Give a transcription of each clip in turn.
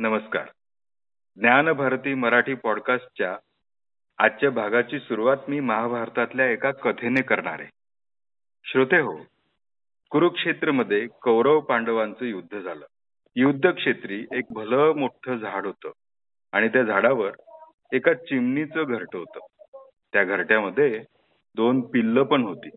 नमस्कार. ज्ञानभारती मराठी पॉडकास्टच्या आजच्या भागाची सुरुवात मी महाभारतातल्या एका कथेने करणार. आहे श्रोते हो कुरुक्षेत्रमध्ये कौरव पांडवांचं युद्ध झालं. युद्धक्षेत्री एक भलं मोठं झाड होतं आणि त्या झाडावर एका चिमणीचं घरट होतं. त्या घरट्यामध्ये दोन पिल्ल पण होती.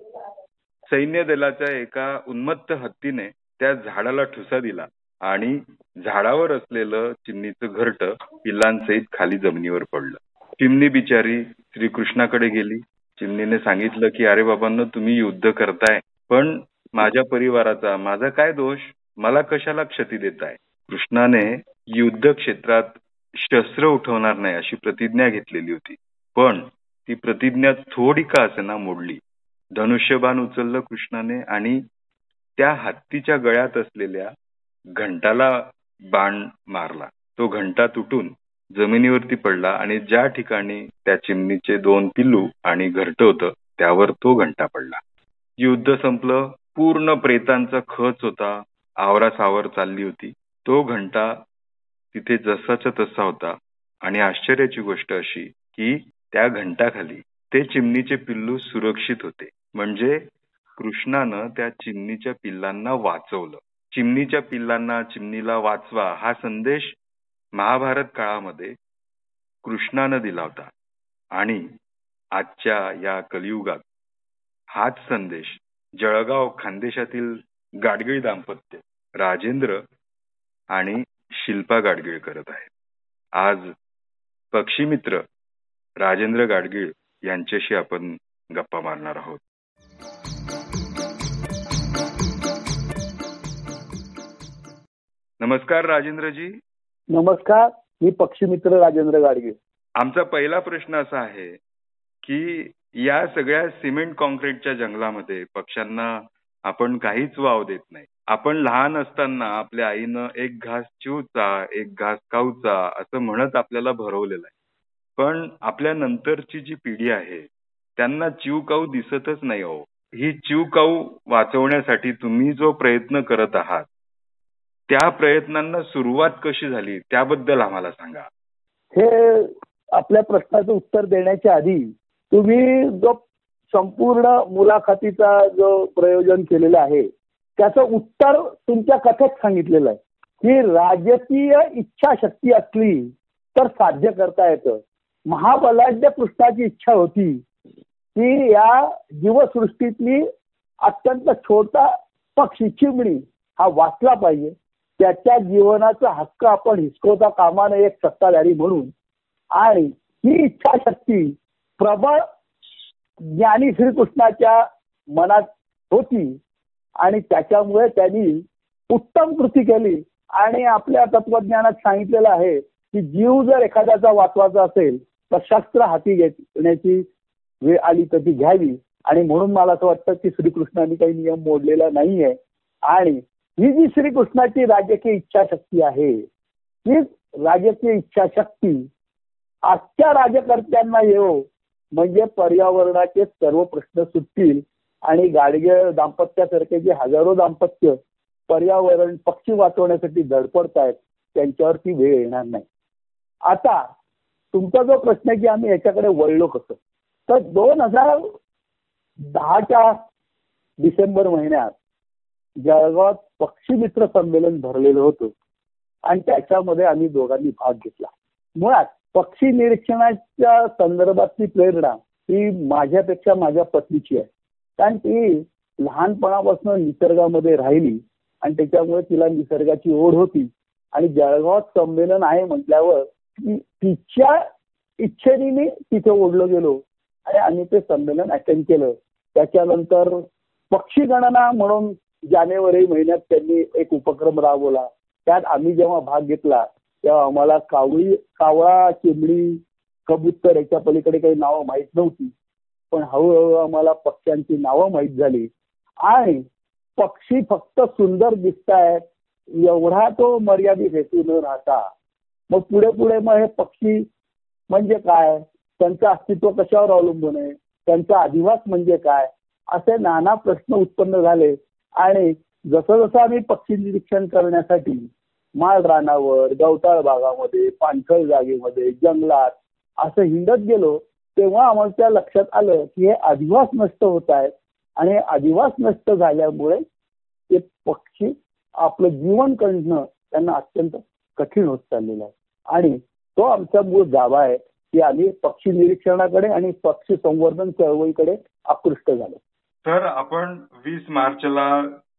सैन्य दलाच्या एका उन्मत्त हत्तीने त्या झाडाला ठुसा दिला. आणि झाडावर असलेलं चिमणीचं घरट पिल्लांसहित खाली जमिनीवर पडलं. चिमणी बिचारी श्रीकृष्णाकडे गेली. चिमणीने सांगितलं की अरे बाबांना तुम्ही युद्ध करताय पण माझ्या परिवाराचा माझा काय दोष? मला कशाला क्षती देताय? कृष्णाने युद्ध क्षेत्रात शस्त्र उठवणार नाही अशी प्रतिज्ञा घेतलेली होती. पण ती प्रतिज्ञा थोडी का असेना मोडली. धनुष्यबाण उचललं कृष्णाने आणि त्या हत्तीच्या गळ्यात असलेल्या घंटाला बाण मारला. तो घंटा तुटून जमिनीवरती पडला आणि ज्या ठिकाणी त्या चिमणीचे दोन पिल्लू आणि घरट होतं त्यावर तो घंटा पडला. युद्ध संपलं पूर्ण प्रेतांचा खच होता आवरासावर चालली होती. तो घंटा तिथे जसाच्या तसा होता आणि आश्चर्याची गोष्ट अशी की त्या घंटाखाली ते चिमणीचे पिल्लू सुरक्षित होते. म्हणजे कृष्णानं त्या चिमणीच्या पिल्लांना वाचवलं. चिमणीच्या पिल्लांना चिमणीला वाचवा हा संदेश महाभारत काळामध्ये कृष्णानं दिला होता. आणि आजच्या या कलियुगात हाच संदेश जळगाव खानदेशातील गाडगिळ दाम्पत्य राजेंद्र आणि शिल्पा गाडगीळ करत आहे आज पक्षीमित्र राजेंद्र गाडगीळ यांच्याशी आपण गप्पा मारणार आहोत. नमस्कार राजेंद्रजी. नमस्कार मी पक्षीमित्र राजेंद्र गाडगे. आमचा पहिला प्रश्न असा आहे की या सगळ्या सिमेंट कॉन्क्रीटच्या जंगलामध्ये पक्ष्यांना आपण काहीच वाव देत नाही. आपण लहान असताना आपल्या आईनं एक घास चिवचा एक घास काऊचा असं म्हणत आपल्याला भरवलेलं आहे. पण आपल्या नंतरची जी पिढी आहे त्यांना चिव काऊ दिसतच नाही हो. ही चिव काऊ वाचवण्यासाठी तुम्ही जो प्रयत्न करत आहात त्या प्रयत्नांना सुरुवात कशी झाली त्याबद्दल आम्हाला सांगा. हे आपल्या प्रश्नाचं उत्तर देण्याच्या आधी तुम्ही जो संपूर्ण मुलाखतीचा जो प्रयोजन केलेला आहे त्याचं उत्तर तुमच्या कथेत सांगितलेलं आहे. की राजकीय इच्छाशक्ती असली तर साध्य करता येतं. महाबलाढ्य पृष्ठाची इच्छा होती की या जीवसृष्टीतली अत्यंत छोटा पक्षी चिमणी हा वाचला पाहिजे. त्याच्या जीवनाचा हक्क आपण हिसकवता कामा नये एक सत्ताधारी म्हणून. आणि ही इच्छाशक्ती प्रबळ ज्ञानी श्रीकृष्णाच्या मनात होती. आणि त्याच्यामुळे त्यांनी उत्तम कृती केली. आणि आपल्या तत्वज्ञानात सांगितलेलं आहे की जीव जर एखाद्याचा वाचवायचा असेल तर शस्त्र हाती घेण्याची वेळ आली तर ती घ्यावी. आणि म्हणून मला असं वाटतं की श्रीकृष्णाने काही नियम मोडलेला नाहीये. आणि ही जी श्रीकृष्णाची राजकीय इच्छाशक्ती आहे ही राजकीय इच्छाशक्ती आजच्या राजकर्त्यांना येऊ म्हणजे पर्यावरणाचे सर्व प्रश्न सुटतील आणि गाडगे दाम्पत्यासारखे जे हजारो दाम्पत्य पर्यावरण पक्षी वाचवण्यासाठी धडपडत आहेत त्यांच्यावरती वेळ येणार नाही. आता तुमचा जो प्रश्न आहे की आम्ही याच्याकडे वळलो कसं? तर दोन हजार दहाच्या डिसेंबर महिन्यात जळगावात पक्षी मित्र संमेलन भरलेलं होतं. आणि त्याच्यामध्ये आम्ही दोघांनी भाग घेतला. मुळात पक्षी निरीक्षणाच्या संदर्भातली प्रेरणा ही माझ्यापेक्षा माझ्या पत्नीची आहे. कारण ती लहानपणापासून निसर्गामध्ये राहिली आणि त्याच्यामुळे तिला निसर्गाची ओढ होती. आणि जळगावात संमेलन आहे म्हटल्यावर तिच्या इच्छेने तिथे ओढलो गेलो आणि आम्ही ते संमेलन अटेंड केलं. त्याच्यानंतर पक्षी गणना म्हणून जानेवारी महिन्यात त्यांनी एक उपक्रम राबवला. त्यात आम्ही जेव्हा भाग घेतला तेव्हा आम्हाला कावळी कावळा चिमणी कबूतर याच्या पलीकडे काही नावं माहीत नव्हती. पण हळूहळू आम्हाला पक्ष्यांची नावं माहीत झाली. आणि पक्षी फक्त सुंदर दिसतायत एवढा तो मर्यादित हेतू न राहता. मग पुढे पुढे मग हे पक्षी म्हणजे काय? त्यांचं अस्तित्व कशावर अवलंबून आहे? त्यांचा अधिवास म्हणजे काय? असे नाना प्रश्न उत्पन्न झाले. आणि जसं जसं आम्ही पक्षी निरीक्षण करण्यासाठी माळ रानावर गवताळ भागामध्ये पाणथळ जागेमध्ये जंगलात असं हिंडत गेलो तेव्हा आम्हाला त्या लक्षात आलं की हे अधिवास नष्ट होत आहेत. आणि अधिवास नष्ट झाल्यामुळे ते पक्षी आपलं जीवन करणं त्यांना अत्यंत कठीण होत चाललेलं आहे. आणि तो आमचा मूळ गाभा आहे की आम्ही पक्षी निरीक्षणाकडे आणि पक्षी संवर्धन चळवळीकडे आकृष्ट झालो. तर आपण वीस मार्चला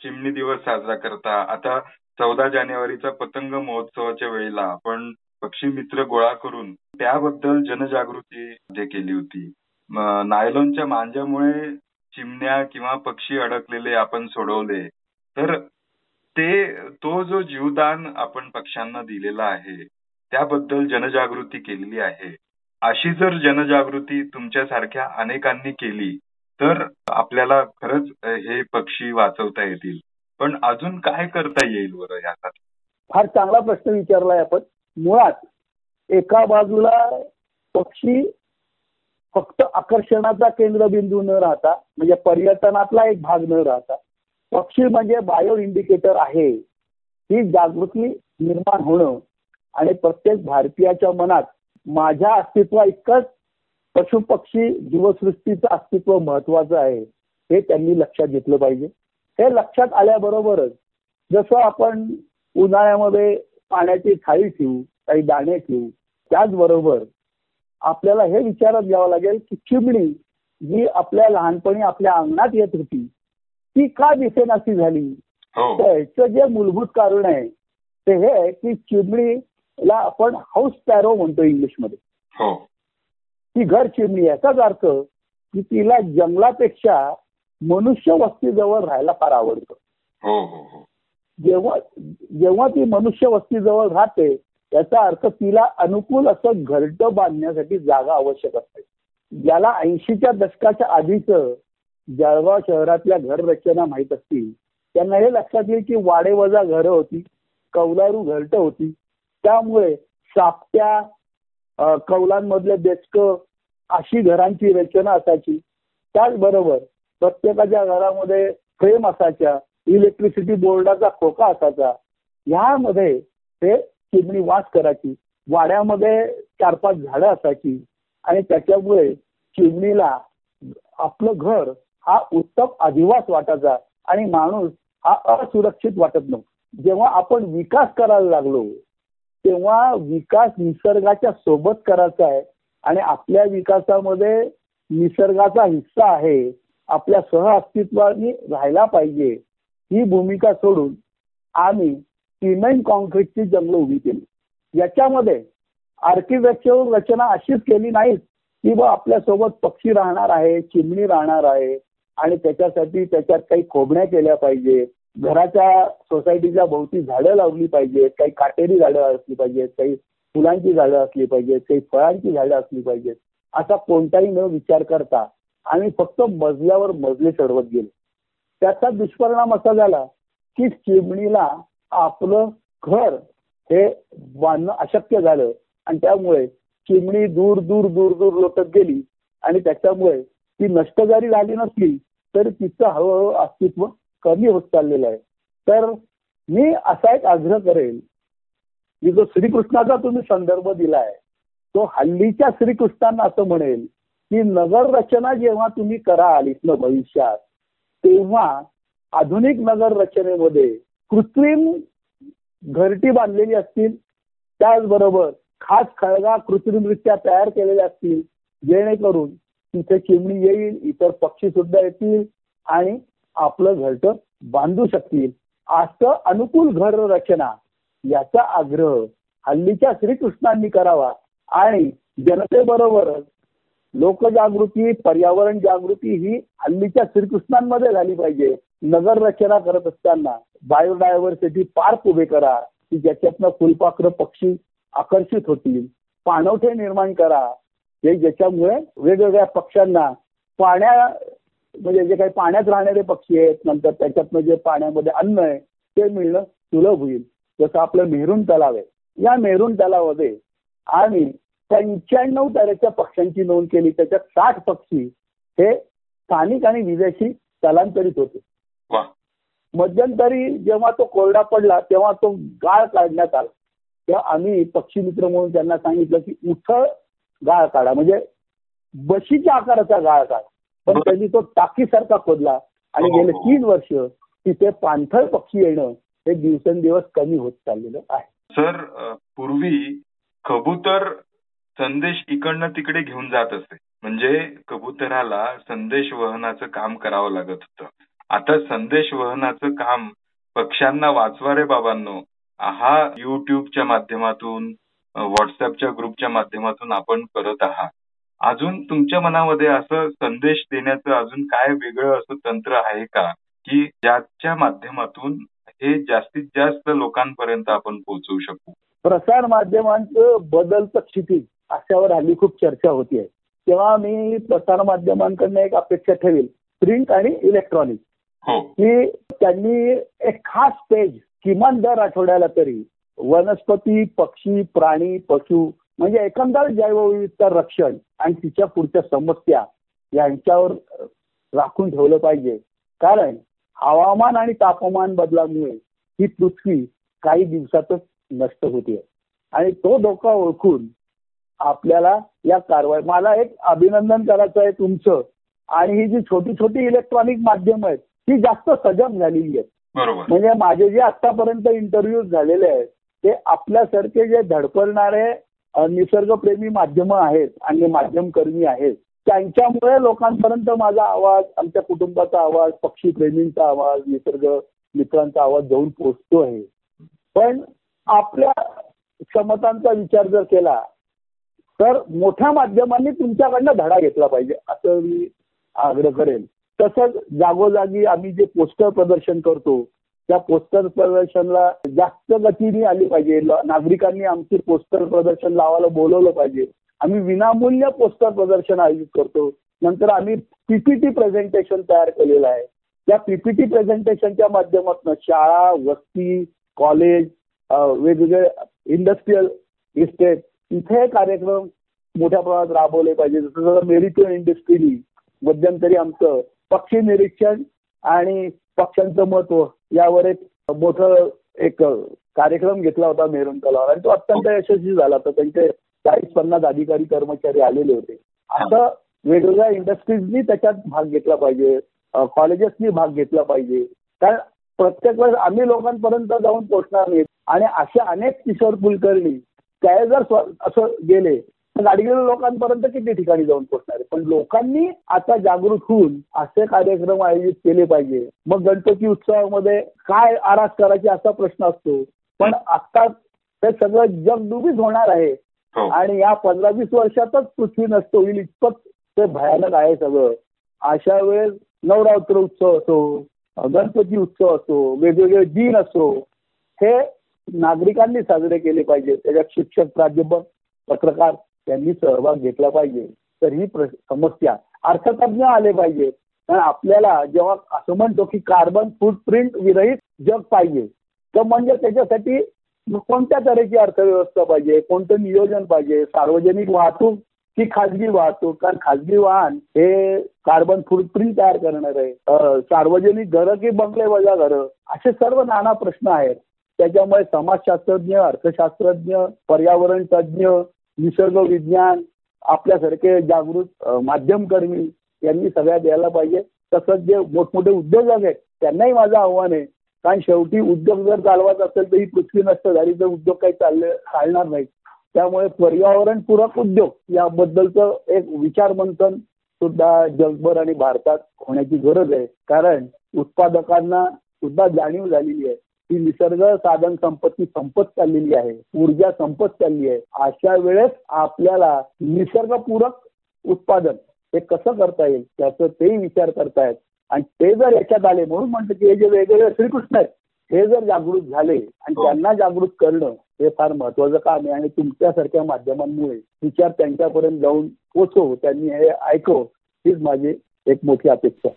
चिमणी दिवस साजरा करता. आता चौदा जानेवारीचा पतंग महोत्सवाच्या वेळेला आपण पक्षी मित्र गोळा करून त्याबद्दल जनजागृती जे केली होती. नायलॉनच्या मांजामुळे चिमण्या किंवा पक्षी अडकलेले आपण सोडवले. तर ते तो जो जीवदान आपण पक्ष्यांना दिलेला आहे त्याबद्दल जनजागृती केलेली आहे. अशी जर जनजागृती तुमच्यासारख्या अनेकांनी केली तर आपल्याला खरंच हे पक्षी वाचवता येतील. पण अजून काय करता येईल बरं यासाठी? फार चांगला प्रश्न विचारलाय आपण. मुळात एका बाजूला पक्षी फक्त आकर्षणाचा केंद्रबिंदू न राहता म्हणजे पर्यटनातला एक भाग न राहता पक्षी म्हणजे बायो इंडिकेटर आहे. ही जागृती निर्माण होणं आणि प्रत्येक भारतीयाच्या मनात माझ्या अस्तित्वा इतकंच पशु पक्षी जीवसृष्टीचं अस्तित्व महत्वाचं आहे हे त्यांनी लक्षात घेतलं पाहिजे हे लक्षात आल्याबरोबरच जसं आपण उन्हाळ्यामध्ये पाण्याची थाळी ठेवू काही दाणे ठेवू त्याचबरोबर आपल्याला हे विचारात घ्यावं लागेल की चिमणी जी आपल्या लहानपणी आपल्या अंगणात येत होती ती का दिसेनाशी झाली हो. त्याचं जे मूलभूत कारण आहे ते हे की चिमणीला आपण हाऊस पॅरो म्हणतो इंग्लिशमध्ये हो. ती घर चिमणी याचाच अर्थ की तिला जंगलापेक्षा मनुष्य वस्तीजवळ राहायला फार आवडतं. हो, हो, जेव्हा जेव्हा ती मनुष्य वस्तीजवळ राहते याचा अर्थ तिला अनुकूल असं घरट बांधण्यासाठी जागा आवश्यक असते. ज्याला ऐंशीच्या दशकाच्या आधीच जळगाव शहरातल्या घर रचना माहीत असतील. त्यांना हे लक्षात येईल की वाडेवजा घरं होती कौलारू घरट होती. त्यामुळे सापट्या कौलांमधले बेचक अशी घरांची रचना असायची. त्याचबरोबर प्रत्येकाच्या घरामध्ये फ्रेम असायच्या इलेक्ट्रिसिटी बोर्डाचा खोका असायचा. ह्यामध्ये ते चिमणी वास करायची. वाड्यामध्ये चार पाच झाडं असायची. आणि त्याच्यामुळे चिमणीला आपलं घर हा उत्तम अधिवास वाटायचा आणि माणूस हा असुरक्षित वाटत नव्हता. जेव्हा आपण विकास करायला लागलो तेव्हा विकास निसर्गाच्या सोबत करायचा आहे आणि आपल्या विकासामध्ये निसर्गाचा हिस्सा आहे आपल्या सहअस्तित्वाने राहायला पाहिजे ही भूमिका सोडून आम्ही सिमेंट कॉन्क्रीटची जंगल उभी केली. याच्यामध्ये आर्किटेक्चर रचना अशीच केली नाही की बा आपल्यासोबत पक्षी राहणार आहे चिमणी राहणार आहे आणि त्याच्यासाठी त्याच्यात काही खोबण्या केल्या पाहिजे घराच्या सोसायटीच्या भोवती झाडं लावली पाहिजेत काही काटेरी झाडं असली पाहिजेत काही फुलांची झाडं असली पाहिजेत काही फळांची झाडं असली पाहिजेत. असा कोणताही न विचार करता आम्ही फक्त मजल्यावर मजले चढवत गेलो. त्याचा दुष्परिणाम असा झाला की चिमणीला आपलं घर हे बांधणं अशक्य झालं आणि त्यामुळे चिमणी दूर दूर दूर दूर लोटत गेली आणि त्याच्यामुळे ती नष्ट जरी झाली नसली तरी तिचं हळूहळू अस्तित्व कमी होत चाललेला आहे. तर मी असा एक आग्रह करेल की जो श्रीकृष्णाचा तुम्ही संदर्भ दिलाय तो हल्लीच्या श्रीकृष्णांना असं म्हणेल की नगर रचना जेव्हा तुम्ही कराल इथलं भविष्यात तेव्हा आधुनिक नगर रचनेमध्ये कृत्रिम घरटी बांधलेली असतील त्याचबरोबर खास खळगा कृत्रिमरित्या तयार केलेल्या असतील जेणेकरून तिथे चिमणी येईल इतर पक्षी सुद्धा येतील आणि आपलं घरट बांधू शकतील. असं अनुकूल घर रचना याचा आग्रह हल्लीच्या श्रीकृष्णांनी करावा. आणि जनतेबरोबरच लोकजागृती पर्यावरण जागृती ही हल्लीच्या श्रीकृष्णांमध्ये झाली पाहिजे. नगर रचना करत असताना बायोडायव्हर्सिटी पार्क उभे करा की ज्याच्यातनं फुलपाखरं पक्षी आकर्षित होतील. पाणवठे निर्माण करा. हे ज्याच्यामुळे वेगवेगळ्या पक्ष्यांना पाण्या म्हणजे जे काही पाण्यात राहणारे पक्षी आहेत नंतर त्याच्यातनं जे पाण्यामध्ये अन्न आहे ते मिळणं सुलभ होईल. जसं आपलं मेहरून तलाव आहे. या मेहरून तलावामध्ये आम्ही पंच्याण्णव तऱ्हेच्या पक्ष्यांची नोंद केली त्याच्यात साठ पक्षी हे स्थानिक आणि विदेशी स्थलांतरित होते. मध्यंतरी जेव्हा तो कोरडा पडला तेव्हा तो गाळ काढण्यात आला. तेव्हा आम्ही पक्षी मित्र म्हणून त्यांना सांगितलं की उथळ गाळ काढा. म्हणजे बशीच्या आकाराचा गाळ काढा. पण त्यांनी तो टाकीसारखा खोदला आणि हो, गेले हो. तीन वर्ष तिथे पाणथळ पक्षी येणं हे दिवसेंदिवस कमी होत चाललेलं आहे. सर पूर्वी कबूतर संदेश इकडनं तिकडे घेऊन जात असे. म्हणजे कबुतराला संदेश वहनाचं काम करावं लागत होतं. आता संदेश वहनाचं काम पक्ष्यांना वाचवा रे बाबांनो. हा युट्यूबच्या माध्यमातून व्हॉट्सअपच्या ग्रुपच्या माध्यमातून आपण करत आहात. अजून तुमच्या मनामध्ये असं संदेश देण्याचं अजून काय वेगळं असं तंत्र आहे का? की ज्याच्या माध्यमातून हे जास्तीत जास्त लोकांपर्यंत आपण पोहोचवू शकू? प्रसार माध्यमांचं बदलतं क्षितिज अशावर हल्ली खूप चर्चा होती आहे तेव्हा मी प्रसार माध्यमांकडनं एक अपेक्षा ठेवेल. प्रिंट आणि इलेक्ट्रॉनिक. हो. की त्यांनी एक खास पेज किमान दर आठवड्याला तरी वनस्पती पक्षी प्राणी पशु म्हणजे एकंदर जैवविविधता रक्षण आणि तिच्या पुढच्या समस्या यांच्यावर राखून ठेवलं पाहिजे. कारण हवामान आणि तापमान बदलामुळे ही पृथ्वी काही दिवसातच नष्ट होते. आणि तो धोका ओळखून आपल्याला या कारवाई मला एक अभिनंदन करायचं आहे तुमचं. आणि ही जी छोटी छोटी इलेक्ट्रॉनिक माध्यम आहेत ती जास्त सजग झालेली आहेत. म्हणजे माझे जे आतापर्यंत इंटरव्ह्यू झालेले आहेत ते आपल्यासारखे जे धडपडणारे निसर्गप्रेमी माध्यम आहेत आणि माध्यमकर्मी आहेत. त्यांच्यामुळे लोकांपर्यंत माझा आवाज आमच्या कुटुंबाचा आवाज पक्षीप्रेमींचा आवाज निसर्ग मित्रांचा आवाज जाऊन पोचतो आहे पण आपल्या क्षमतांचा विचार जर केला तर मोठ्या माध्यमांनी तुमच्याकडनं धडा घेतला पाहिजे असं मी आग्रह करेन. तसंच जागोजागी आम्ही जे पोस्टर प्रदर्शन करतो त्या पोस्टर प्रदर्शनला जास्त गतीने आली पाहिजे. नागरिकांनी आमचे पोस्टर प्रदर्शन लावायला बोलवलं पाहिजे. आम्ही विनामूल्य पोस्टर प्रदर्शन आयोजित करतो. नंतर आम्ही पीपीटी प्रेझेंटेशन तयार केलेलं आहे. त्या पीपीटी प्रेझेंटेशनच्या माध्यमातून शाळा वस्ती कॉलेज वेगवेगळे इंडस्ट्रीयल इस्टेट इथे कार्यक्रम मोठ्या प्रमाणात राबवले पाहिजे. जसं मेरिटो इंडस्ट्रीनी मध्यंतरी आमचं पक्षी निरीक्षण आणि पक्ष्यांचं महत्त्व यावर एक मोठं एक कार्यक्रम घेतला होता मेरून तलावावर आणि तो अत्यंत यशस्वी झाला होता. त्यांचे चाळीस पन्नास अधिकारी कर्मचारी आलेले होते. असं वेगवेगळ्या इंडस्ट्रीजनी त्याच्यात भाग घेतला पाहिजे कॉलेजेसनी भाग घेतला पाहिजे. कारण प्रत्येक वेळेस आम्ही लोकांपर्यंत जाऊन पोहोचणार नाहीत आणि असे अनेक किशोर कुलकर्णी त्या जर असं गेले तर गाडीवर लोकांपर्यंत किती ठिकाणी जाऊन पोहोचणार आहे? पण लोकांनी आता जागृत होऊन असे कार्यक्रम आयोजित केले पाहिजे. मग गणपती उत्सवामध्ये काय आरास करायची असा प्रश्न असतो. पण आता ते सगळं जगडुबीच होणार आहे. हो. आणि या पंधरा वीस वर्षातच पृथ्वी नष्ट होईल इतपत ते भयानक आहे सगळं. अशा वेळेस नवरात्र उत्सव असो गणपती उत्सव असो वेगवेगळे दिन असो हे नागरिकांनी साजरे केले पाहिजे. त्याच्यात शिक्षक प्राध्यापक पत्रकार त्यांनी सहभाग घेतला पाहिजे. तर ही समस्या अर्थतज्ञ आले पाहिजे. कारण आपल्याला जेव्हा असं म्हणतो की कार्बन फुटप्रिंट विरहित जग पाहिजे तर म्हणजे त्याच्यासाठी कोणत्या तऱ्हेची अर्थव्यवस्था पाहिजे कोणतं नियोजन पाहिजे? सार्वजनिक वाहतूक की खाजगी वाहतूक? कारण खाजगी वाहन हे कार्बन फुटप्रिंट तयार करणार आहे. सार्वजनिक घरं की बंगले वजा घरं? असे सर्व नाना प्रश्न आहेत. त्याच्यामुळे समाजशास्त्रज्ञ अर्थशास्त्रज्ञ पर्यावरण तज्ज्ञ निसर्ग विज्ञान आपल्यासारखे जागृत माध्यमकर्मी यांनी सगळ्या द्यायला पाहिजे. तसंच जे मोठमोठे उद्योजक आहेत त्यांनाही माझं आव्हान आहे. कारण शेवटी उद्योग जर चालवायचा असेल तर ही पृथ्वी नष्ट झाली तर उद्योग काही चालले चालणार नाही त्यामुळे पर्यावरणपूरक उद्योग याबद्दलचं एक विचारमंथन सुद्धा जगभर आणि भारतात होण्याची गरज आहे. कारण उत्पादकांना सुद्धा जाणीव झालेली आहे. की निसर्ग साधन संपत्ती संपत चाललेली आहे ऊर्जा संपत चालली आहे अशा वेळेस आपल्याला निसर्गपूरक उत्पादन हे कसं करता येईल त्याचं तेही विचार करतायत आणि ते जर याच्यात आले म्हणून म्हणतो की हे जे वेगवेगळे श्रीकृष्ण आहेत हे जर जागृत झाले आणि हो. त्यांना जागृत करणं हे फार महत्वाचं काम आहे आणि तुमच्यासारख्या माध्यमांमुळे विचार त्यांच्यापर्यंत जाऊन पोचो त्यांनी हे ऐकव हीच माझी एक मोठी अपेक्षा आहे.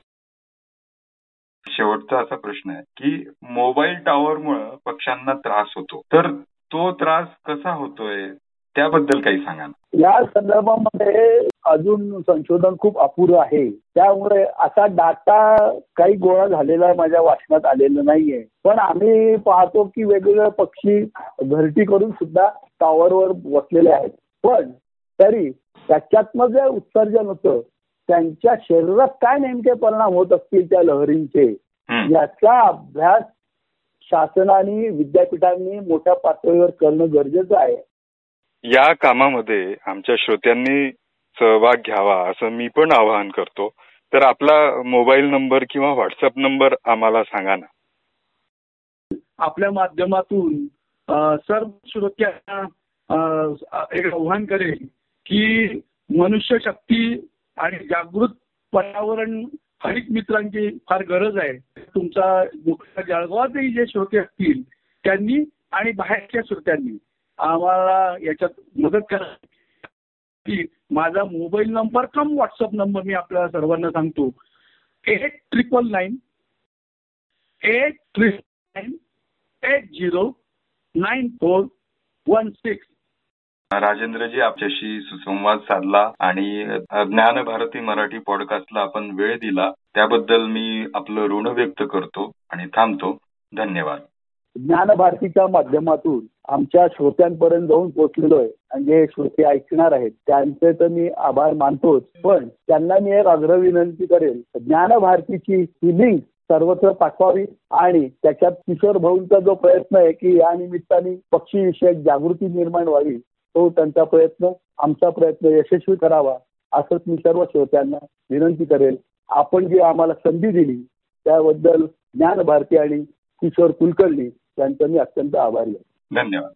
शेवटचा असा प्रश्न आहे की मोबाईल टॉवर मुळे पक्ष्यांना त्रास होतो. तर तो त्रास कसा होतोय? त्याबद्दल काही सांगा ना. या संदर्भामध्ये अजून संशोधन खूप अपुरं आहे. त्यामुळे असा डाटा काही गोळा झालेला माझ्या वाचनात आलेला नाहीये. पण आम्ही पाहतो की वेगवेगळे पक्षी घरटी करून सुद्धा टॉवरवर बसलेले आहेत. पण तरी त्याच्यातनं जे उत्सर्जन होतं त्यांच्या शरीरात काय नेमके परिणाम होत असतील त्या लहरींचे? याचा अभ्यास शासनाने विद्यापीठांनी मोठ्या पातळीवर करणं गरजेचं आहे. या कामामध्ये आमच्या श्रोत्यांनी सहभाग घ्यावा असं मी पण आवाहन करतो. तर आपला मोबाईल नंबर किंवा व्हॉट्सअप नंबर आम्हाला सांगा ना. आपल्या माध्यमातून सर्व श्रोत्यांना एक आव्हान करेल की मनुष्य शक्ती आणि जागृत पर्यावरण हरित मित्रांची फार गरज आहे. तुमचा मुख्य जळगावातही जे श्रोते असतील त्यांनी आणि बाहेरच्या श्रोत्यांनी आम्हाला याच्यात मदत करा. की माझा mobile number cum WhatsApp number मी आपल्याला सर्वांना सांगतो. Eight triple nine eight triple nine eight zero nine four one six Rajendraji आपल्याशी सुसंवाद साधला आणि ज्ञान भारती मराठी पॉडकास्टला आपण वेळ दिला. त्याबद्दल मी आपलं ऋण व्यक्त करतो आणि थांबतो. धन्यवाद. ज्ञान भारतीच्या माध्यमातून आमच्या श्रोत्यांपर्यंत जाऊन पोहोचलेलो आहे आणि जे श्रोते ऐकणार आहेत त्यांचे तर मी आभार मानतोच. पण त्यांना मी एक आग्रह विनंती करेल ज्ञानभारतीची ही लिंक सर्वत्र पाठवावी आणि त्याच्यात किशोर भाऊंचा जो प्रयत्न आहे की या निमित्ताने पक्षी विषयक जागृती निर्माण व्हावी तो त्यांचा प्रयत्न आमचा प्रयत्न यशस्वी करावा असंच मी सर्व श्रोत्यांना विनंती करेल. आपण जी आम्हाला संधी दिली त्याबद्दल ज्ञान भारती आणि किशोर कुलकर्णी यांचं मी अत्यंत आभारी आहे. धन्यवाद.